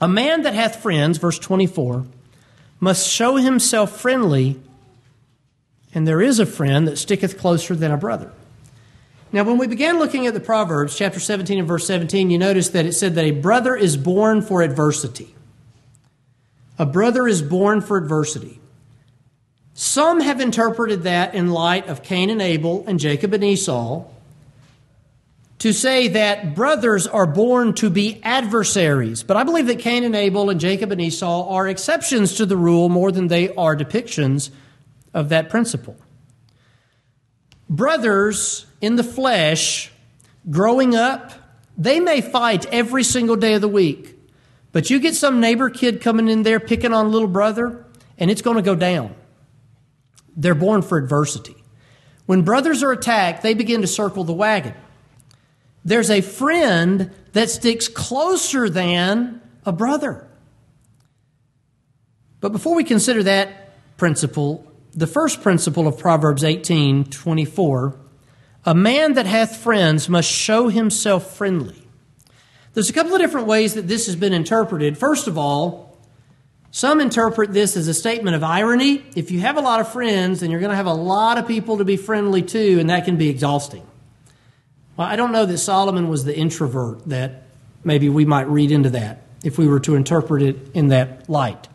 A man that hath friends, verse 24, must show himself friendly, and there is a friend that sticketh closer than a brother. Now, when we began looking at the Proverbs, chapter 17 and verse 17, you notice that it said that a brother is born for adversity. A brother is born for adversity. Some have interpreted that in light of Cain and Abel and Jacob and Esau to say that brothers are born to be adversaries. But I believe that Cain and Abel and Jacob and Esau are exceptions to the rule more than they are depictions of that principle. Brothers in the flesh, growing up, they may fight every single day of the week. But you get some neighbor kid coming in there picking on little brother, and it's going to go down. They're born for adversity. When brothers are attacked, they begin to circle the wagon. There's a friend that sticks closer than a brother. But before we consider that principle, the first principle of Proverbs 18 24, a man that hath friends must show himself friendly. There's a couple of different ways that this has been interpreted. First of all, some interpret this as a statement of irony. If you have a lot of friends, then you're going to have a lot of people to be friendly to, and that can be exhausting. Well, I don't know that Solomon was the introvert that maybe we might read into that if we were to interpret it in that light.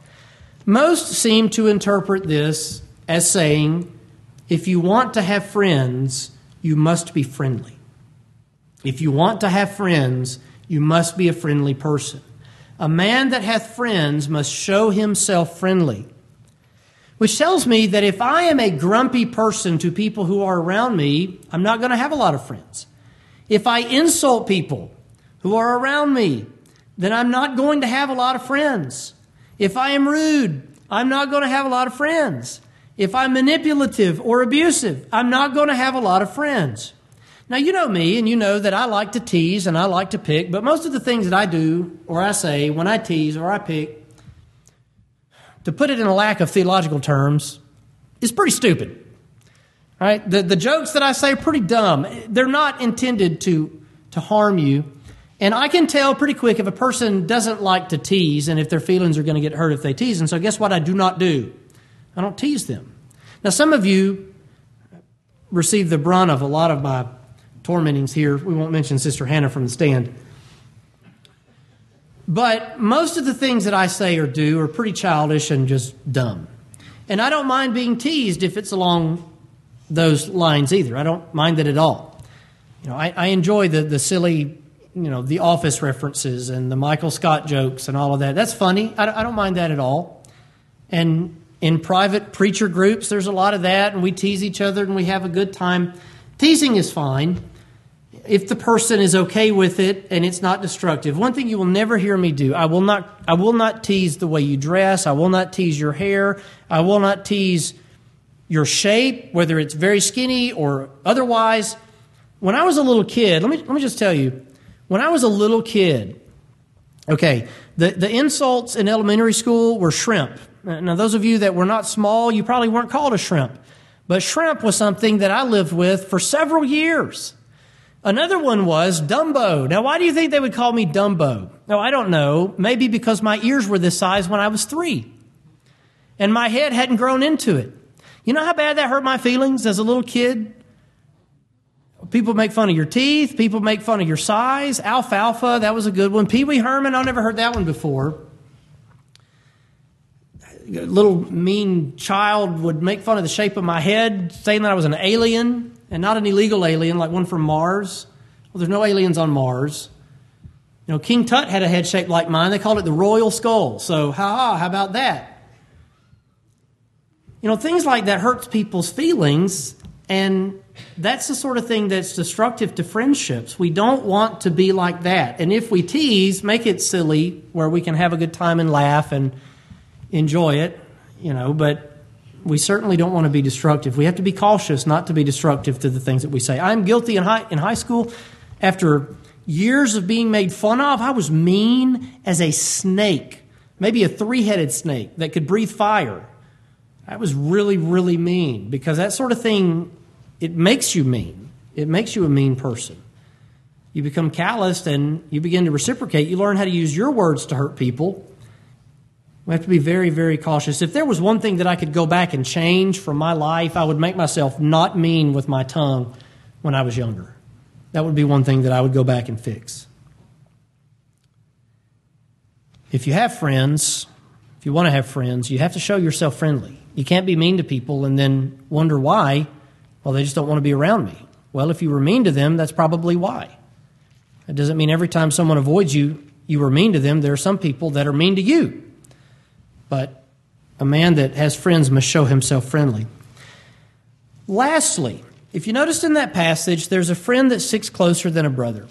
Most seem to interpret this as saying, if you want to have friends, you must be friendly. If you want to have friends, you must be a friendly person. A man that hath friends must show himself friendly. Which tells me that if I am a grumpy person to people who are around me, I'm not going to have a lot of friends. If I insult people who are around me, then I'm not going to have a lot of friends. If I am rude, I'm not going to have a lot of friends. If I'm manipulative or abusive, I'm not going to have a lot of friends. Now, you know me, and you know that I like to tease and I like to pick, but most of the things that I do or I say when I tease or I pick, to put it in a lack of theological terms, is pretty stupid. The, the jokes that I say are pretty dumb. They're not intended to, to harm you. And I can tell pretty quick if a person doesn't like to tease and if their feelings are going to get hurt if they tease. And so, guess what I do not do? I don't tease them. Now, some of you receive the brunt of a lot of my tormentings here. We won't mention Sister Hannah from the stand. But most of the things that I say or do are pretty childish and just dumb. And I don't mind being teased if it's along those lines either. I don't mind it at all. You know, I, I enjoy the, the silly, you know, the office references and the Michael Scott jokes and all of that. That's funny. I, I don't mind that at all. And in private preacher groups, there's a lot of that, and we tease each other and we have a good time. Teasing is fine if the person is okay with it and it's not destructive. One thing you will never hear me do, I will not I will not tease the way you dress, I will not tease your hair, I will not tease your shape, whether it's very skinny or otherwise. When I was a little kid, let me, let me just tell you, when I was a little kid, okay, the, the insults in elementary school were shrimp. Now, those of you that were not small, you probably weren't called a shrimp. But shrimp was something that I lived with for several years. Another one was Dumbo. Now, why do you think they would call me Dumbo? No, I don't know. Maybe because my ears were this size when I was three. And my head hadn't grown into it. You know how bad that hurt my feelings as a little kid? People make fun of your teeth. People make fun of your size. Alfalfa, that was a good one. Pee Wee Herman, I never heard that one before. A little mean child would make fun of the shape of my head, saying that I was an alien and not an illegal alien like one from Mars. Well, there's no aliens on Mars. You know, King Tut had a head shaped like mine. They called it the royal skull. So, ha ha, how about that? You know, things like that hurts people's feelings, and that's the sort of thing that's destructive to friendships. We don't want to be like that. And if we tease, make it silly where we can have a good time and laugh and enjoy it, you know, but we certainly don't want to be destructive. We have to be cautious not to be destructive to the things that we say. I'm guilty in high, in high school. After years of being made fun of, I was mean as a snake, maybe a three headed snake that could breathe fire. That was really, really mean because that sort of thing, it makes you mean. It makes you a mean person. You become calloused and you begin to reciprocate. You learn how to use your words to hurt people. We have to be very, very cautious. If there was one thing that I could go back and change from my life, I would make myself not mean with my tongue when I was younger. That would be one thing that I would go back and fix. If you have friends, if you want to have friends, you have to show yourself friendly. You can't be mean to people and then wonder why. Well, they just don't want to be around me. Well, if you were mean to them, that's probably why. It doesn't mean every time someone avoids you, you were mean to them. There are some people that are mean to you. But a man that has friends must show himself friendly. Lastly, if you noticed in that passage, there's a friend that sticks closer than a brother.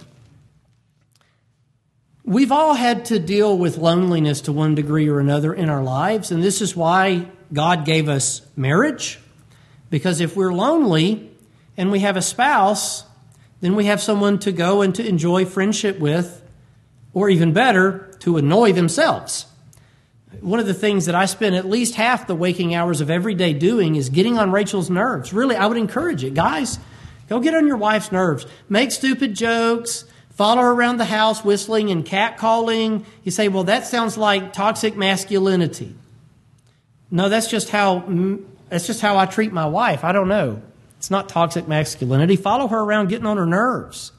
We've all had to deal with loneliness to one degree or another in our lives, and this is why God gave us marriage. Because if we're lonely and we have a spouse, then we have someone to go and to enjoy friendship with, or even better, to annoy themselves. One of the things that I spend at least half the waking hours of every day doing is getting on Rachel's nerves. Really, I would encourage it. Guys, go get on your wife's nerves. Make stupid jokes follow her around the house whistling and catcalling. You say, well, that sounds like toxic masculinity. No, that's just how that's just how I treat my wife. I don't know. It's not toxic masculinity. Follow her around getting on her nerves.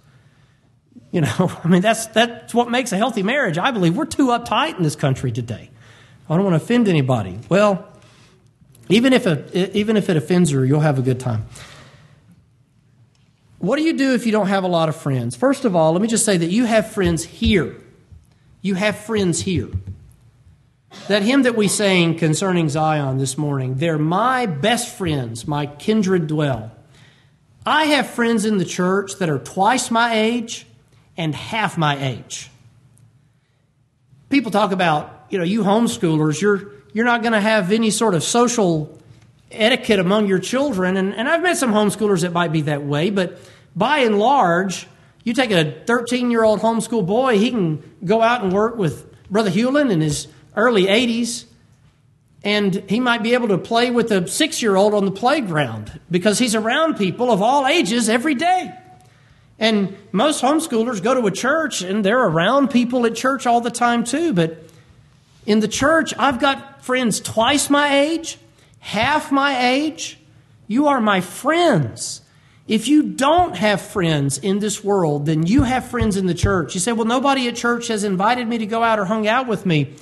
You know, I mean that's that's what makes a healthy marriage. I believe we're too uptight in this country today. I don't want to offend anybody. Well, even if it, even if it offends her, you'll have a good time. What do you do if you don't have a lot of friends? First of all, let me just say that you have friends here. You have friends here. That hymn that we sang concerning Zion this morning, they're my best friends, my kindred dwell. I have friends in the church that are twice my age and half my age. people talk about, you know, you homeschoolers, you're, you're not going to have any sort of social etiquette among your children. And, and I've met some homeschoolers that might be that way, but by and large, you take a 13 year old homeschool boy, he can go out and work with Brother Hewlin in his early 80s, and he might be able to play with a six year old on the playground because he's around people of all ages every day. And most homeschoolers go to a church and they're around people at church all the time too. But in the church, I've got friends twice my age, half my age. You are my friends. If you don't have friends in this world, then you have friends in the church. You say, Well, nobody at church has invited me to go out or hung out with me.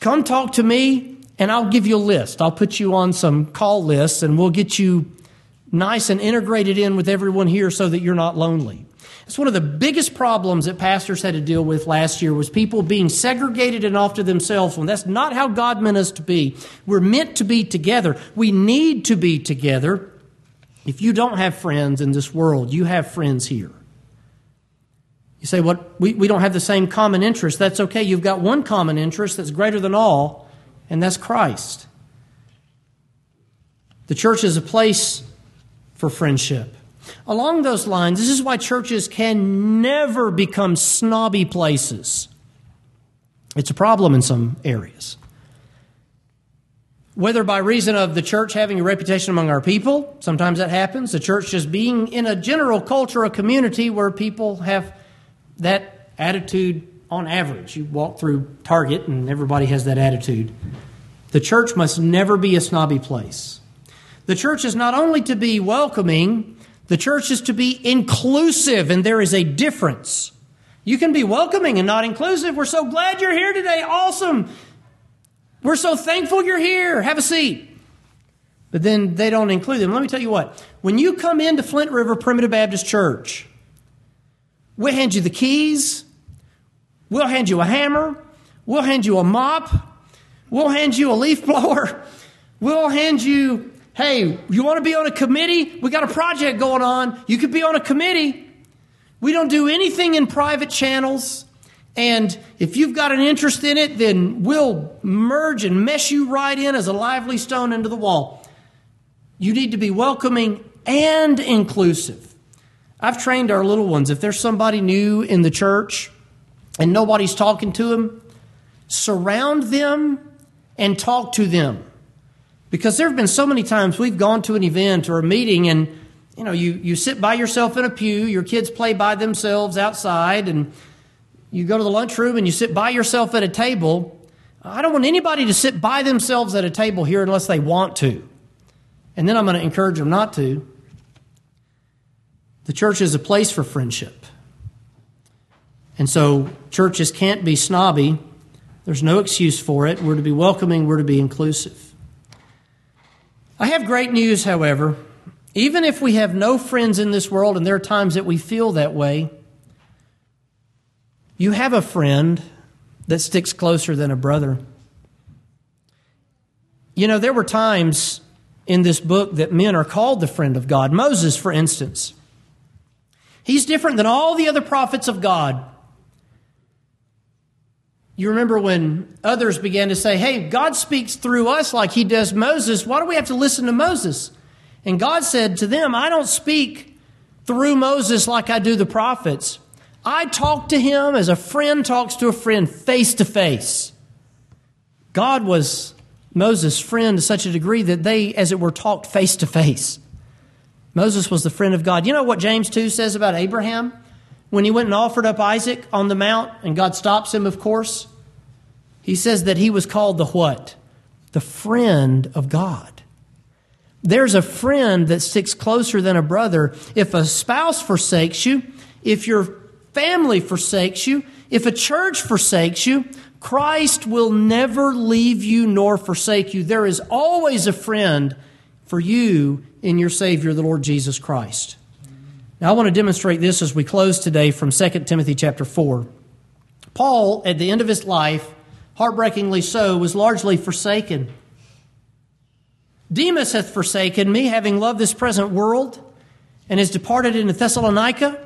Come talk to me, and I'll give you a list. I'll put you on some call lists, and we'll get you nice and integrated in with everyone here so that you're not lonely. It's one of the biggest problems that pastors had to deal with last year was people being segregated and off to themselves when that's not how God meant us to be. We're meant to be together. We need to be together. If you don't have friends in this world, you have friends here. You say, what? We, we don't have the same common interest. That's okay. You've got one common interest that's greater than all, and that's Christ. The church is a place for friendship. Along those lines, this is why churches can never become snobby places. It's a problem in some areas whether by reason of the church having a reputation among our people, sometimes that happens, the church just being in a general culture, a community where people have that attitude on average. You walk through Target and everybody has that attitude. The church must never be a snobby place. The church is not only to be welcoming, the church is to be inclusive, and there is a difference. You can be welcoming and not inclusive. We're so glad you're here today. Awesome. We're so thankful you're here. Have a seat. But then they don't include them. Let me tell you what. When you come into Flint River Primitive Baptist Church, we'll hand you the keys. We'll hand you a hammer. We'll hand you a mop. We'll hand you a leaf blower. We'll hand you, hey, you want to be on a committee? We got a project going on. You could be on a committee. We don't do anything in private channels. And if you've got an interest in it, then we'll merge and mesh you right in as a lively stone into the wall. You need to be welcoming and inclusive. I've trained our little ones. If there's somebody new in the church and nobody's talking to them, surround them and talk to them. Because there have been so many times we've gone to an event or a meeting and you know you, you sit by yourself in a pew, your kids play by themselves outside and you go to the lunchroom and you sit by yourself at a table. I don't want anybody to sit by themselves at a table here unless they want to. And then I'm going to encourage them not to. The church is a place for friendship. And so churches can't be snobby. There's no excuse for it. We're to be welcoming, we're to be inclusive. I have great news, however. Even if we have no friends in this world, and there are times that we feel that way, you have a friend that sticks closer than a brother. You know, there were times in this book that men are called the friend of God. Moses, for instance, he's different than all the other prophets of God. You remember when others began to say, Hey, God speaks through us like he does Moses. Why do we have to listen to Moses? And God said to them, I don't speak through Moses like I do the prophets. I talk to him as a friend talks to a friend face to face. God was Moses' friend to such a degree that they, as it were, talked face to face. Moses was the friend of God. You know what James 2 says about Abraham? When he went and offered up Isaac on the mount, and God stops him, of course, he says that he was called the what? The friend of God. There's a friend that sticks closer than a brother. If a spouse forsakes you, if your family forsakes you, if a church forsakes you, Christ will never leave you nor forsake you. There is always a friend for you in your Savior, the Lord Jesus Christ. Now, I want to demonstrate this as we close today from 2 Timothy chapter 4. Paul, at the end of his life, heartbreakingly so, was largely forsaken. Demas hath forsaken me, having loved this present world, and has departed into Thessalonica.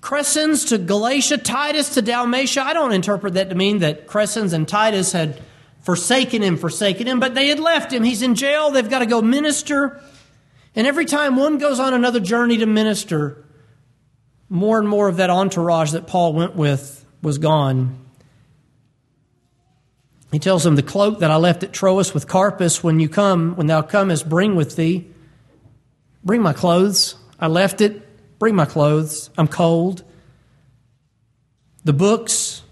Crescens to Galatia, Titus to Dalmatia. I don't interpret that to mean that Crescens and Titus had forsaken him, forsaken him, but they had left him. He's in jail. They've got to go minister. And every time one goes on another journey to minister, more and more of that entourage that Paul went with was gone. He tells them, The cloak that I left at Troas with Carpus, when you come, when thou comest, bring with thee. Bring my clothes. I left it. Bring my clothes. I'm cold. The books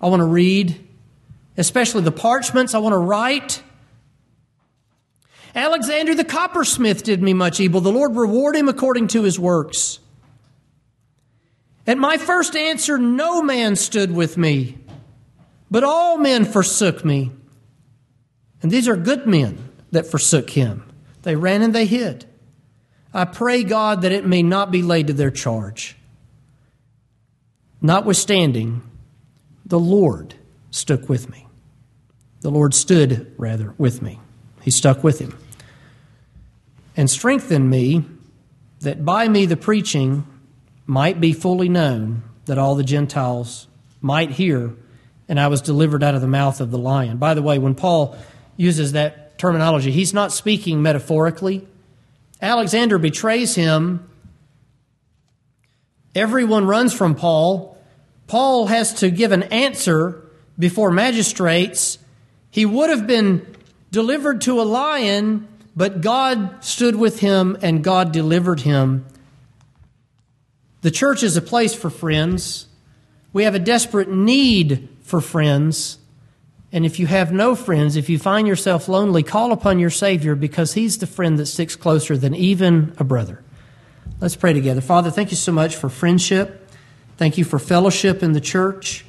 I want to read, especially the parchments I want to write. Alexander the coppersmith did me much evil. The Lord reward him according to his works. At my first answer, no man stood with me, but all men forsook me. And these are good men that forsook him. They ran and they hid. I pray, God, that it may not be laid to their charge. Notwithstanding, the Lord stuck with me. The Lord stood, rather, with me. He stuck with him. And strengthened me that by me the preaching might be fully known, that all the Gentiles might hear, and I was delivered out of the mouth of the lion. By the way, when Paul uses that terminology, he's not speaking metaphorically. Alexander betrays him. Everyone runs from Paul. Paul has to give an answer before magistrates. He would have been delivered to a lion, but God stood with him and God delivered him. The church is a place for friends. We have a desperate need for friends. And if you have no friends, if you find yourself lonely, call upon your Savior because He's the friend that sticks closer than even a brother. Let's pray together. Father, thank you so much for friendship. Thank you for fellowship in the church.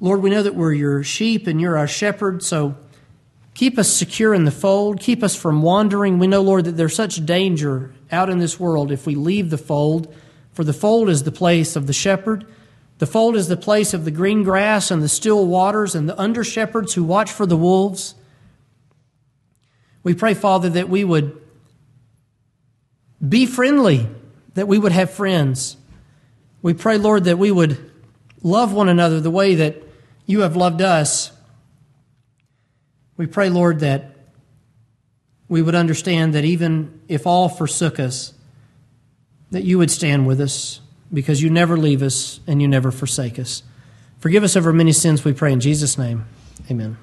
Lord, we know that we're your sheep and you're our shepherd, so keep us secure in the fold. Keep us from wandering. We know, Lord, that there's such danger out in this world if we leave the fold, for the fold is the place of the shepherd. The fold is the place of the green grass and the still waters and the under shepherds who watch for the wolves. We pray, Father, that we would be friendly, that we would have friends. We pray, Lord, that we would love one another the way that you have loved us. We pray, Lord, that we would understand that even if all forsook us, that you would stand with us because you never leave us and you never forsake us. Forgive us of our many sins, we pray in Jesus' name. Amen.